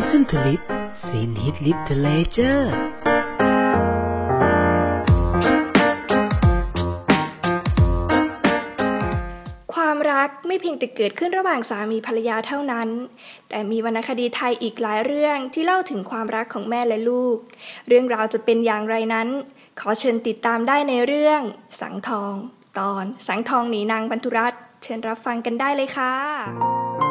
Listen to Lip Sin Hit Literature ความรักไม่เพียงแต่เกิดขึ้นระหว่างสามีภรรยาเท่านั้น แต่มีวรรณคดีไทยอีกหลายเรื่องที่เล่าถึงความรักของแม่และลูก เรื่องราวจะเป็นอย่างไรนั้น ขอเชิญติดตามได้ในเรื่อง สังทอง ตอน สังทองหนีนางบรรทุรัตเชิญรับฟังกันได้เลยค่ะ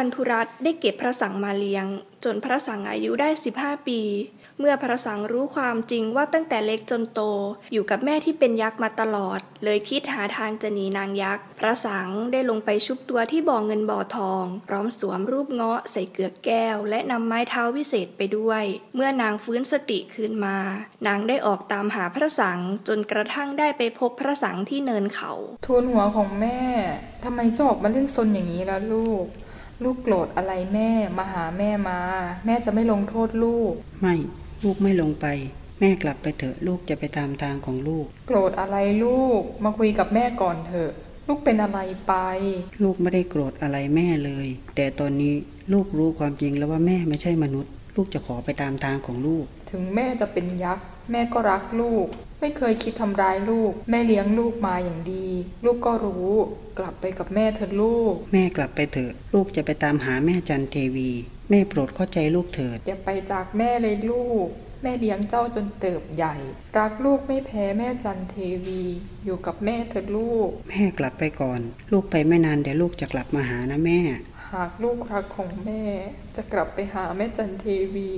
พันธุรัตได้เก็บพระสังมาเลี้ยง จนพระสังอายุได้ 15 ปี เมื่อพระสังรู้ความจริงว่าตั้งแต่เล็กจนโต อยู่กับแม่ที่เป็นยักษ์มาตลอด เลยคิดหาทางจะหนีนางยักษ์ พระสังได้ลงไปชุบตัวที่บ่อเงินบ่อทอง พร้อมสวมรูปเงาะใส่เกลือกแก้ว และนำไม้เท้าวิเศษไปด้วย เมื่อนางฟื้นสติคืนมา นางได้ออกตามหาพระสังจนกระทั่งได้ไปพบพระสังที่เนินเขาทูลหัวของแม่ทำไมจออกมาเล่นซนอย่างนี้ล่ะลูก ลูกโกรธอะไรแม่มาหาแม่มา แม่จะไม่ลงโทษลูก ไม่ลูกไม่ลงไป แม่กลับไปเถอะลูกจะไปตามทางของลูก โกรธอะไรลูก มาคุยกับแม่ก่อนเถอะ ลูกเป็นอะไรไป ลูกไม่ได้โกรธอะไรแม่เลย แต่ตอนนี้ลูกรู้ความจริงแล้วว่าแม่ไม่ใช่มนุษย์ ลูกจะขอไปตามทางของลูก ถึงแม่จะเป็นยักษ์ แม่ก็รักลูก ไม่เคยคิดทำร้ายลูก แม่เลี้ยงลูกมาอย่างดี ลูกก็รู้ กลับไปกับแม่เถอะลูก แม่กลับไปเถอะ ลูกจะไปตามหาแม่จันเทวี แม่โปรดเข้าใจลูกเถิดอย่าไปจากแม่เลยลูก แม่เลี้ยงเจ้าจนเติบใหญ่ รักลูกไม่แพ้แม่จันเทวี อยู่กับแม่เถอะลูก แม่กลับไปก่อน ลูกไปไม่นานเดี๋ยวลูกจะกลับมาหานะแม่ หากลูกรักของแม่ จะกลับไปหาแม่จันเทวี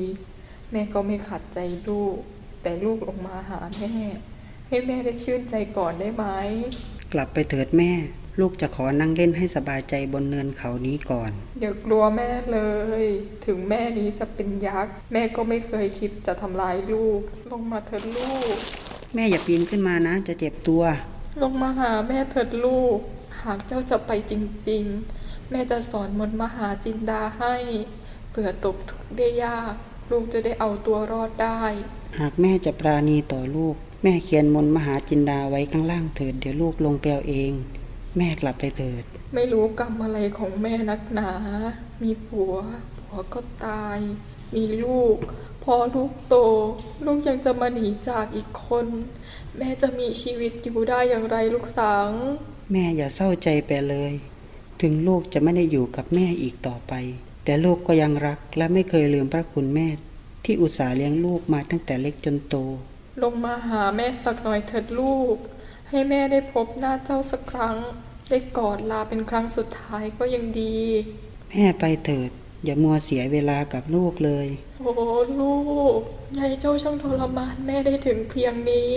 แม่ก็ไม่ขัดใจลูก แต่ลูกลงมาหาแม่ ให้แม่ได้ชื่นใจก่อนได้ไหมกลับไปเถิดแม่ ลูกจะขอนั่งเล่นให้สบายใจบนเนินเขานี้ก่อน อย่ากลัวแม่เลย ถึงแม่นี้จะเป็นยักษ์ แม่ก็ไม่เคยคิดจะทำร้ายลูก ลงมาเถิดลูก แม่อย่าปีนขึ้นมานะ จะเจ็บตัว ลงมาหาแม่เถิดลูก หากเจ้าจะไปจริง ๆ แม่จะสอนมนต์มหาจินดาให้เผื่อตกทุกข์ได้ยาก ลูกจะได้เอาตัวรอดได้ หากแม่จะปราณีต่อลูก แม่เขียนมนต์มหาจินดาไว้ข้างล่างเถิดเดี๋ยวลูกลงไปเอาเอง แม่กลับไปเถิด ไม่รู้กรรมอะไรของแม่นักหนา มีผัว ผัวก็ตาย มีลูก พอลูกโต ลูกยังจะมาหนีจากอีกคน แม่จะมีชีวิตอยู่ได้อย่างไรลูกสัง แม่อย่าเศร้าใจไปเลย ถึงลูกจะไม่ได้อยู่กับแม่อีกต่อไป แต่ลูกก็ยังรักและไม่เคยลืมพระคุณแม่ ที่อุตส่าห์เลี้ยงลูกมาตั้งแต่เล็กจนโต ลงมาหาแม่สักหน่อยเถิดลูก ให้แม่ได้พบหน้าเจ้าสักครั้ง ได้กอดลาเป็นครั้งสุดท้ายก็ยังดี แม่ไปเถิด อย่ามัวเสียเวลากับลูกเลย โอ้ลูกยายเจ้าช่างทรมานแม่ได้ถึงเพียงนี้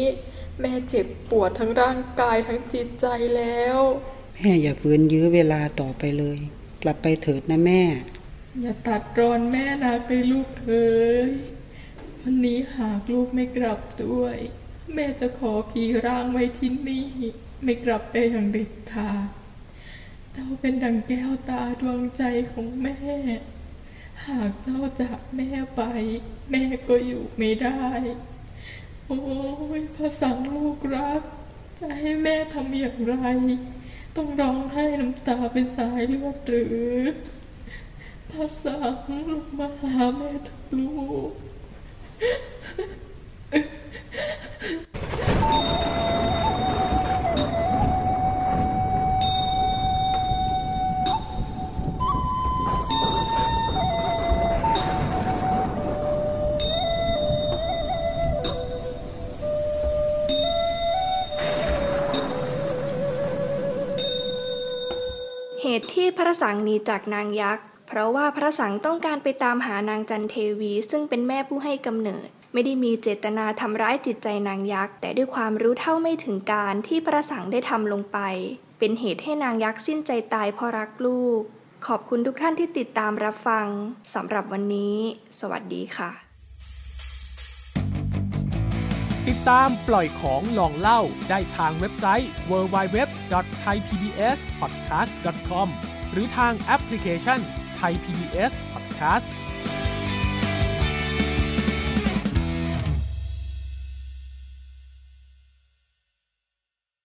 แม่เจ็บปวดทั้งร่างกายทั้งจิตใจแล้ว แม่อย่าฝืนยื้อเวลาต่อไปเลย กลับไปเถิดนะแม่ อย่าตัดรอนแม่นักเลยลูกเอ๋ยวันนี้หากลูกไม่กลับด้วย แม่จะขอผีร่างไว้ที่นี่ ไม่กลับไปอย่างเด็ดขาดเจ้าเป็นดังแก้วตาดวงใจของแม่ หากเจ้าจากแม่ไป แม่ก็อยู่ไม่ได้ โอ้ยพระสังลูกรัก จะให้แม่ทำอย่างไร ต้องร้องไห้น้ำตาเป็นสายเลือดหรือ พระสังลงมาหาแม่ทุกลูกเหตุที่พระสังหนีจากนางยักษ์ เพราะว่าพระสังต้องการไปตามหานางจันเทวี ซึ่งเป็นแม่ผู้ให้กำเนิด ไม่ได้มีเจตนาทำร้ายจิตใจนางยักษ์ แต่ด้วยความรู้เท่าไม่ถึงการที่พระสังได้ทำลงไป เป็นเหตุให้นางยักษ์สิ้นใจตายเพราะรักลูก ขอบคุณทุกท่านที่ติดตามรับฟังสำหรับวันนี้ สวัสดีค่ะ ติดตามปล่อยของลองเล่าได้ทางเว็บไซต์ www.thaipbspodcast.com หรือทางแอปพลิเคชัน PBS Podcast